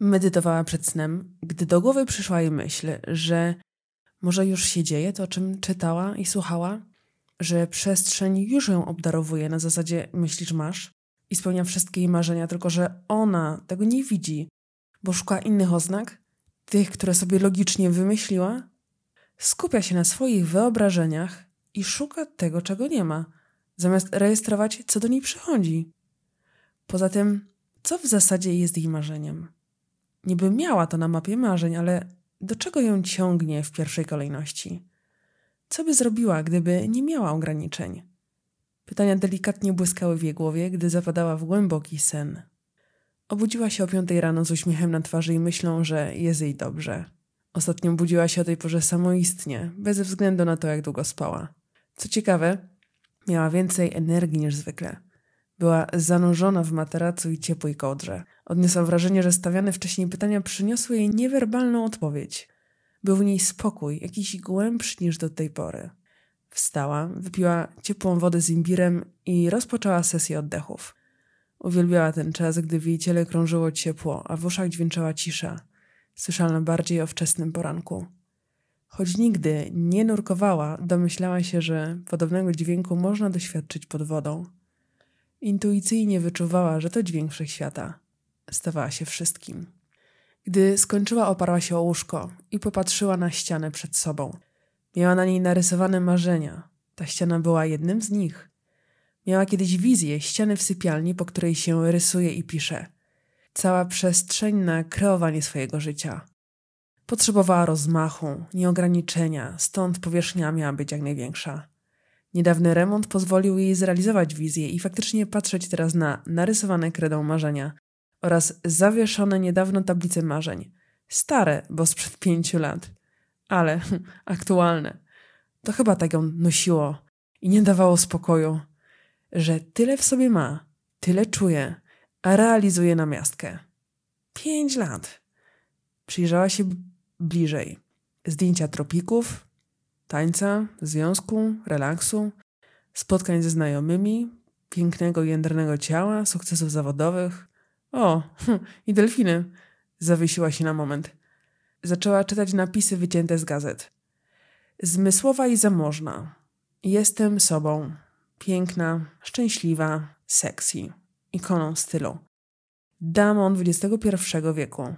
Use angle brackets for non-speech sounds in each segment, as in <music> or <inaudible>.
Medytowała przed snem, gdy do głowy przyszła jej myśl, że może już się dzieje to, o czym czytała i słuchała, że przestrzeń już ją obdarowuje na zasadzie myślisz masz i spełnia wszystkie jej marzenia, tylko że ona tego nie widzi, bo szuka innych oznak, tych, które sobie logicznie wymyśliła, skupia się na swoich wyobrażeniach i szuka tego, czego nie ma, zamiast rejestrować, co do niej przychodzi. Poza tym, co w zasadzie jest jej marzeniem? Niby miała to na mapie marzeń, ale do czego ją ciągnie w pierwszej kolejności? Co by zrobiła, gdyby nie miała ograniczeń? Pytania delikatnie błyskały w jej głowie, gdy zapadała w głęboki sen. Obudziła się o piątej rano z uśmiechem na twarzy i myślą, że jest jej dobrze. Ostatnio budziła się o tej porze samoistnie, bez względu na to, jak długo spała. Co ciekawe, miała więcej energii niż zwykle. Była zanurzona w materacu i ciepłej kołdrze. Odniosła wrażenie, że stawiane wcześniej pytania przyniosły jej niewerbalną odpowiedź. Był w niej spokój, jakiś głębszy niż do tej pory. Wstała, wypiła ciepłą wodę z imbirem i rozpoczęła sesję oddechów. Uwielbiała ten czas, gdy w jej ciele krążyło ciepło, a w uszach dźwięczała cisza, słyszalna bardziej o wczesnym poranku. Choć nigdy nie nurkowała, domyślała się, że podobnego dźwięku można doświadczyć pod wodą. Intuicyjnie wyczuwała, że to dźwięk wszechświata. Stawała się wszystkim. Gdy skończyła, oparła się o łóżko i popatrzyła na ścianę przed sobą. Miała na niej narysowane marzenia. Ta ściana była jednym z nich. Miała kiedyś wizję ściany w sypialni, po której się rysuje i pisze. Cała przestrzeń na kreowanie swojego życia. Potrzebowała rozmachu, nieograniczenia, stąd powierzchnia miała być jak największa. Niedawny remont pozwolił jej zrealizować wizję i faktycznie patrzeć teraz na narysowane kredą marzenia oraz zawieszone niedawno tablice marzeń. Stare, bo sprzed pięciu lat, ale <laughs> aktualne. To chyba tak ją nosiło i nie dawało spokoju, że tyle w sobie ma, tyle czuje, a realizuje na miastkę. Pięć lat. Przyjrzała się bliżej. Zdjęcia tropików, tańca, związku, relaksu, spotkań ze znajomymi, pięknego jędrnego ciała, sukcesów zawodowych. O, <laughs> i delfiny. Zawiesiła się na moment. Zaczęła czytać napisy wycięte z gazet. Zmysłowa i zamożna. Jestem sobą. Piękna, szczęśliwa, sexy. Ikoną stylu. Damon XXI wieku.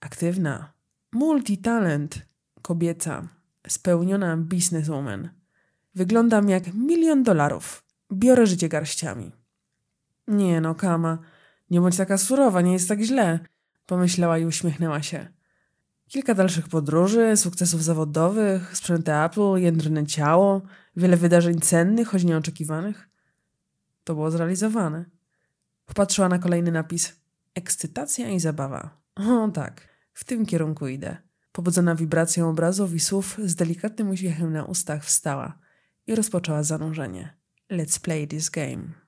Aktywna. Multitalent. Kobieca spełniona bizneswoman. Wyglądam jak milion dolarów. Biorę życie garściami. Nie no, Kama, nie bądź taka surowa, nie jest tak źle, pomyślała i uśmiechnęła się. Kilka dalszych podróży, sukcesów zawodowych, sprzęty Apple, jędrne ciało, wiele wydarzeń cennych, choć nieoczekiwanych. To było zrealizowane. Popatrzyła na kolejny napis. Ekscytacja i zabawa. O tak, w tym kierunku idę. Pobudzona wibracją obrazów i słów, z delikatnym uśmiechem na ustach wstała i rozpoczęła zanurzenie. Let's play this game.